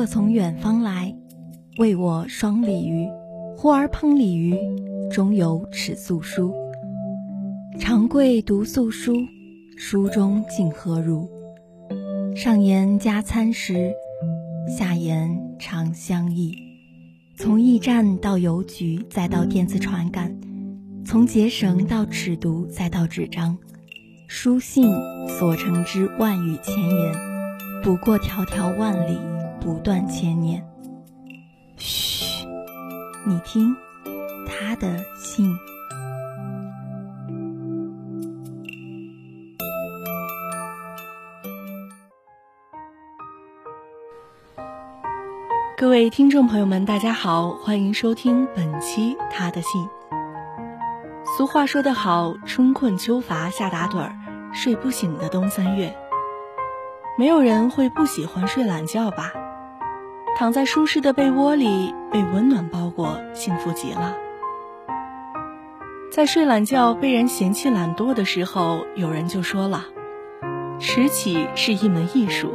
客从远方来，为我双鲤鱼。忽而烹鲤鱼，中有尺素书。长贵读素书，书中竟何如？上言加餐食，下言长相忆。从驿站到邮局，再到电子传感；从结绳到尺牍，再到纸张。书信所成之万语千言，不过迢迢万里，不断千年。嘘，你听，他的信。各位听众朋友们，大家好，欢迎收听本期《他的信》。俗话说得好，春困秋乏夏打盹儿。睡不醒的冬三月，没有人会不喜欢睡懒觉吧？躺在舒适的被窝里，被温暖包裹，幸福极了。在睡懒觉被人嫌弃懒惰的时候，有人就说了：“迟起是一门艺术。”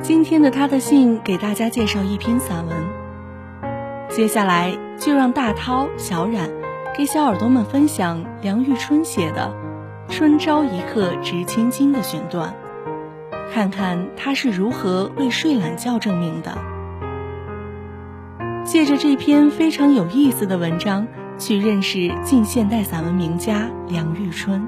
今天的他的信给大家介绍一篇散文，接下来就让大涛、小冉给小耳朵们分享梁玉春写的。春朝一刻值千金的选段，看看他是如何为睡懒觉证明的。借着这篇非常有意思的文章，去认识近现代散文名家梁玉春。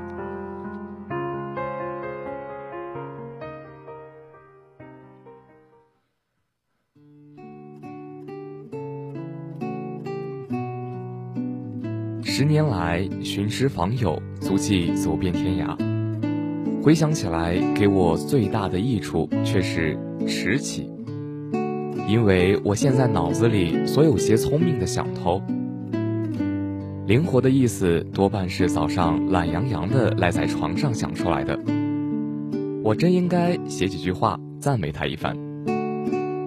十年来寻师访友，足迹走遍天涯。回想起来，给我最大的益处却是迟起，因为我现在脑子里所有些聪明的想头。灵活的意思多半是早上懒洋洋的赖在床上想出来的。我真应该写几句话赞美他一番，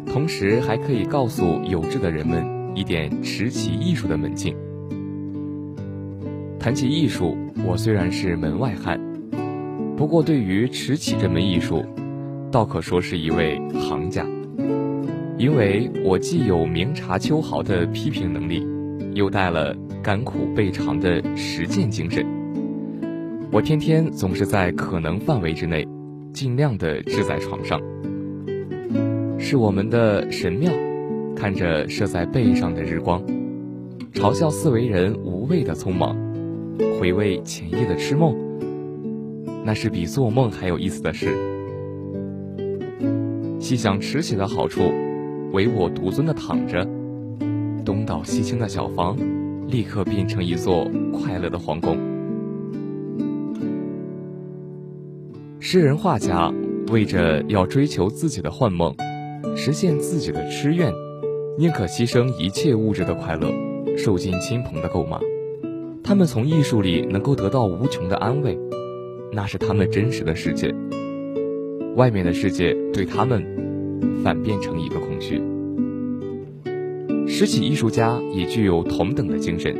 同时还可以告诉有志的人们一点迟起艺术的门径。谈起艺术，我虽然是门外汉，不过对于迟起这门艺术，倒可说是一位行家。因为我既有明察秋毫的批评能力，又带了甘苦备尝的实践精神。我天天总是在可能范围之内，尽量的置在床上。是我们的神庙，看着射在背上的日光，嘲笑四维人无谓的匆忙。回味前夜的痴梦，那是比做梦还有意思的事。细想迟起的好处，唯我独尊的躺着，东倒西倾的小房，立刻变成一座快乐的皇宫。诗人画家为着要追求自己的幻梦，实现自己的痴愿，宁可牺牲一切物质的快乐，受尽亲朋的诟骂。他们从艺术里能够得到无穷的安慰，那是他们真实的世界。外面的世界对他们反变成一个空虚。拾起艺术家也具有同等的精神。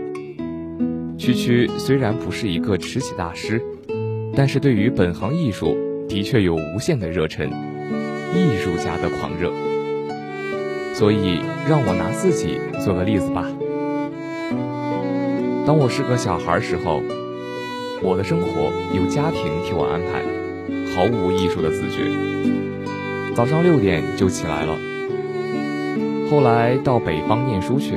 区区虽然不是一个持起大师，但是对于本行艺术的确有无限的热忱，艺术家的狂热。所以让我拿自己做个例子吧。当我是个小孩时候，我的生活由家庭替我安排，毫无艺术的自觉。早上六点就起来了。后来到北方念书去，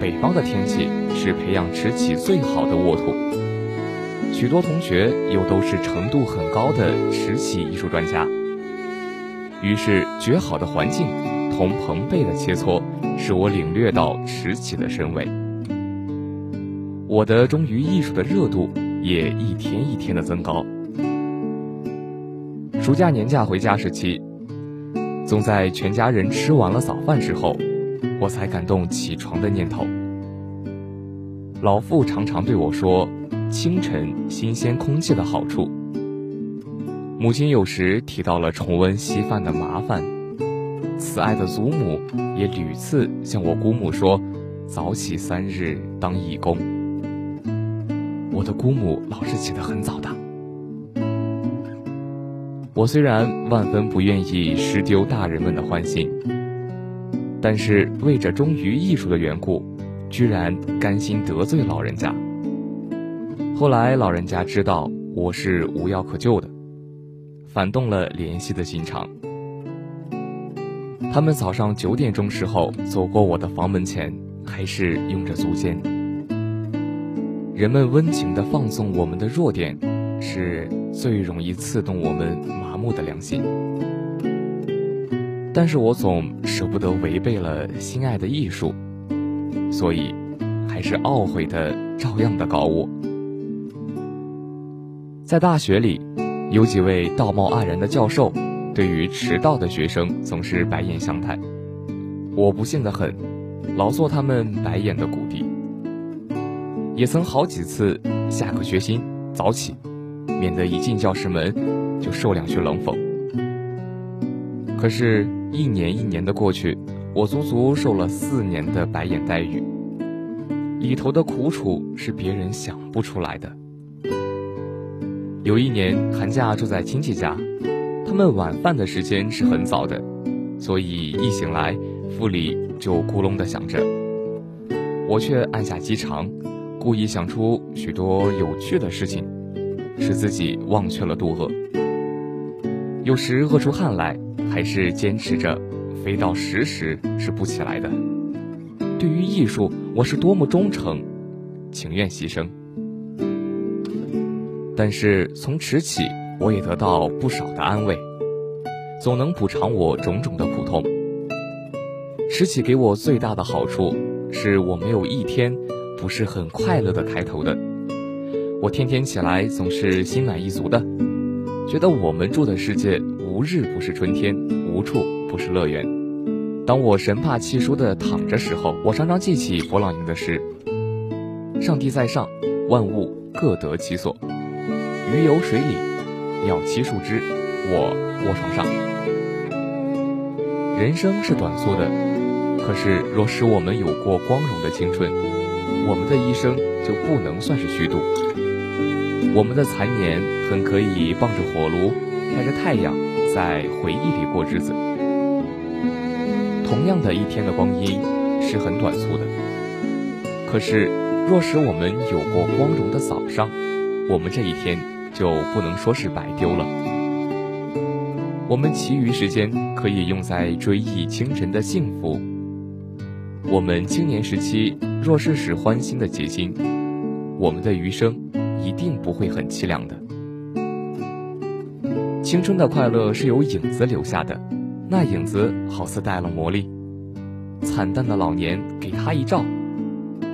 北方的天气是培养迟起最好的沃土，许多同学又都是程度很高的迟起艺术专家。于是绝好的环境同朋辈的切磋，使我领略到迟起的深微。我的忠于艺术的热度也一天一天的增高。暑假年假回家时期，总在全家人吃完了早饭之后，我才感动起床的念头。老父常常对我说清晨新鲜空气的好处。母亲有时提到了重温稀饭的麻烦，慈爱的祖母也屡次向我姑母说：“早起三日当义工。”我的姑母老是起得很早的。我虽然万分不愿意失丢大人们的欢心，但是为着忠于艺术的缘故，居然甘心得罪老人家。后来老人家知道我是无药可救的，反动了怜惜的心肠。他们早上九点钟时候走过我的房门前，还是拥着足尖。人们温情地放纵我们的弱点，是最容易刺痛我们麻木的良心。但是我总舍不得违背了心爱的艺术，所以还是懊悔的照样的搞我。在大学里，有几位道貌岸然的教授。对于迟到的学生，总是白眼相待。我不幸的很，老做他们白眼的谷地。也曾好几次下课决心早起，免得一进教室门就受两句冷讽。可是，一年一年的过去，我足足受了四年的白眼待遇，里头的苦楚是别人想不出来的。有一年寒假住在亲戚家。他们晚饭的时间是很早的，所以一醒来，腹里就咕隆的响着。我却按下机肠，故意想出许多有趣的事情，使自己忘却了肚饿。有时饿出汗来，还是坚持着，非到十时是不起来的。对于艺术，我是多么忠诚，情愿牺牲。但是从迟起。我也得到不少的安慰，总能补偿我种种的苦痛。迟起给我最大的好处，是我没有一天不是很快乐的开头的。我天天起来总是心满意足的，觉得我们住的世界无日不是春天，无处不是乐园。当我神怕气舒的躺着时候，我常常记起勃朗宁的诗：“上帝在上，万物各得其所，鱼游水里。”鸟栖树枝，我卧床上。人生是短促的，可是若使我们有过光荣的青春，我们的一生就不能算是虚度。我们的残年很可以傍着火炉，晒着太阳，在回忆里过日子。同样的一天的光阴是很短促的，可是若使我们有过光荣的早上，我们这一天。就不能说是白丢了。我们其余时间可以用在追忆清晨的幸福。我们青年时期若是使欢欣的结晶，我们的余生一定不会很凄凉的。青春的快乐是由影子留下的，那影子好似带了魔力，惨淡的老年给他一照，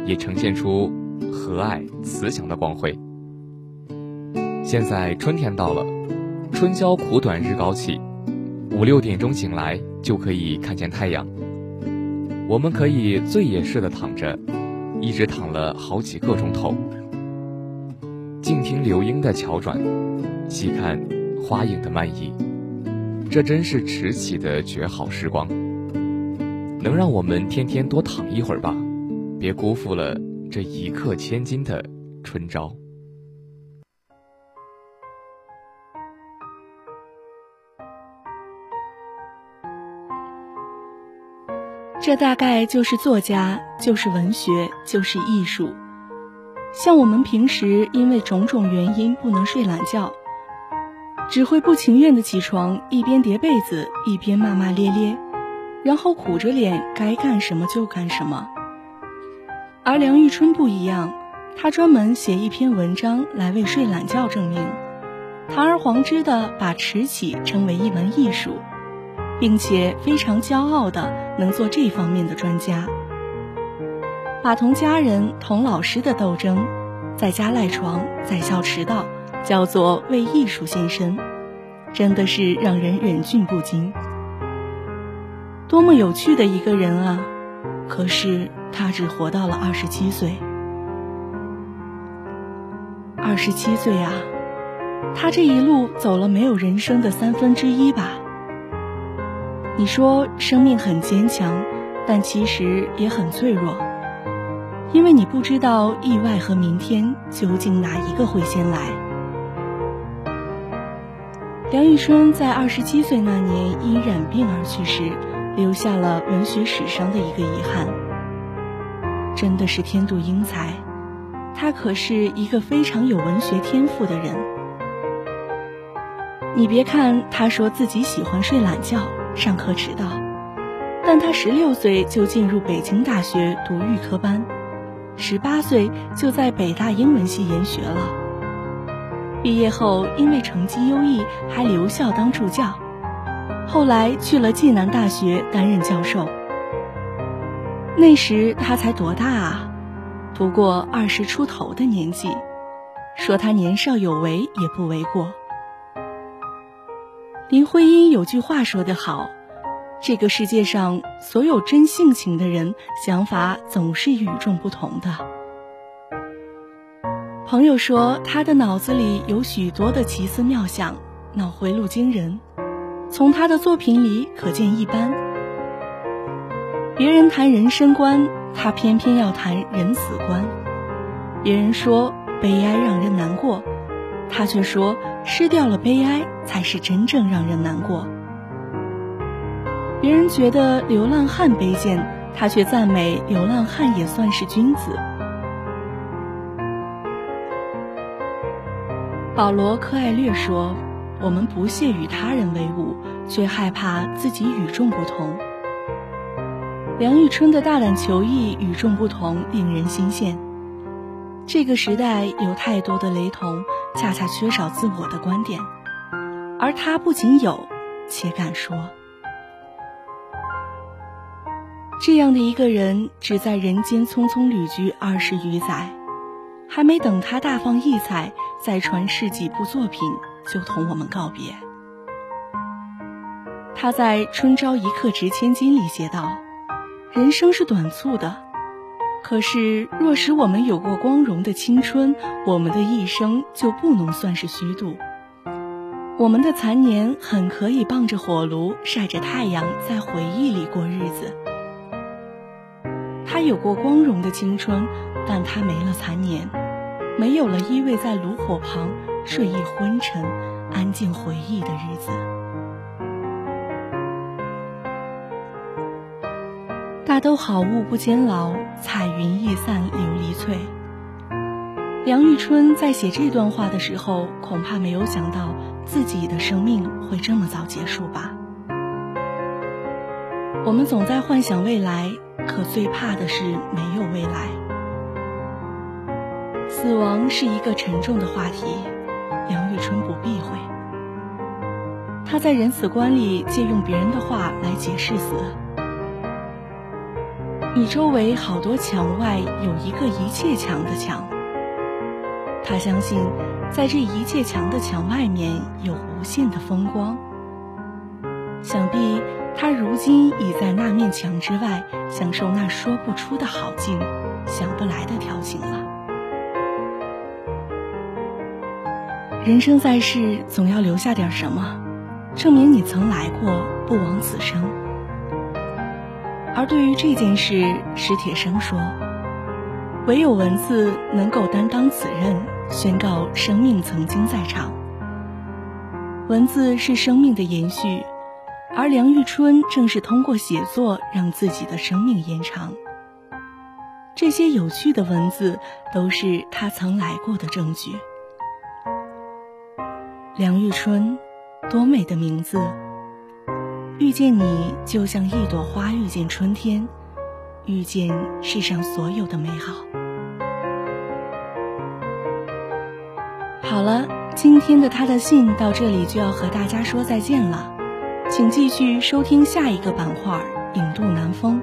也呈现出和蔼慈祥的光辉。现在春天到了，春宵苦短日高起，五六点钟醒来就可以看见太阳。我们可以醉也似的躺着，一直躺了好几个钟头，静听流莺的巧转，细看花影的漫移。这真是迟起的绝好时光，能让我们天天多躺一会儿吧，别辜负了这一刻千金的春朝。这大概就是作家，就是文学，就是艺术。像我们平时因为种种原因不能睡懒觉，只会不情愿的起床，一边叠被子，一边骂骂咧咧，然后苦着脸该干什么就干什么。而梁玉春不一样，他专门写一篇文章来为睡懒觉证明，堂而皇之的把迟起称为一门艺术。并且非常骄傲的能做这方面的专家，把同家人、同老师的斗争，在家赖床、在校迟到，叫做为艺术献身，真的是让人忍俊不禁。多么有趣的一个人啊！可是他只活到了二十七岁。二十七岁啊，他这一路走了没有人生的三分之一吧？你说生命很坚强，但其实也很脆弱，因为你不知道意外和明天究竟哪一个会先来。梁玉春在二十七岁那年因染病而去世，留下了文学史上的一个遗憾。真的是天妒英才，他可是一个非常有文学天赋的人。你别看他说自己喜欢睡懒觉、上课迟到，但他十六岁就进入北京大学读预科班，十八岁就在北大英文系研学了。毕业后，因为成绩优异，还留校当助教。后来去了暨南大学担任教授。那时他才多大啊？不过二十出头的年纪，说他年少有为也不为过。林徽因有句话说得好：“这个世界上所有真性情的人，想法总是与众不同的。”朋友说，他的脑子里有许多的奇思妙想，脑回路惊人，从他的作品里可见一斑。别人谈人生观，他偏偏要谈人死观；别人说悲哀让人难过，他却说失掉了悲哀才是真正让人难过。别人觉得流浪汉卑贱，他却赞美流浪汉也算是君子。保罗·柯艾略说：“我们不屑与他人为伍，却害怕自己与众不同。”梁玉春的大胆求异、与众不同，令人心羡。这个时代有太多的雷同，恰恰缺少自我的观点，而他不仅有，且敢说。这样的一个人，只在人间匆匆旅居二十余载。还没等他大放异彩，再传世几部作品，就同我们告别。他在《春朝一刻值千金》里写道：“人生是短促的，可是若使我们有过光荣的青春，我们的一生就不能算是虚度。我们的残年很可以傍着火炉，晒着太阳，在回忆里过日子。他有过光荣的青春，但他没了残年。”没有了依偎在炉火旁睡意昏沉、安静回忆的日子。都好物不坚牢，彩云易散琉璃脆。梁玉春在写这段话的时候，恐怕没有想到自己的生命会这么早结束吧。我们总在幻想未来，可最怕的是没有未来。死亡是一个沉重的话题，梁玉春不避讳。他在人死观里借用别人的话来解释死：你周围好多墙外有一个一切墙的墙。他相信，在这一切墙的墙外面有无限的风光。想必他如今已在那面墙之外享受那说不出的好境，想不来的调情了。人生在世，总要留下点什么，证明你曾来过，不枉此生。而对于这件事，史铁生说：“唯有文字能够担当此任，宣告生命曾经在场。文字是生命的延续，而梁玉春正是通过写作让自己的生命延长。这些有趣的文字，都是他曾来过的证据。”梁玉春，多美的名字！遇见你，就像一朵花遇见春天，遇见世上所有的美好。好了，今天的他的信到这里就要和大家说再见了，请继续收听下一个板块《影渡南风》。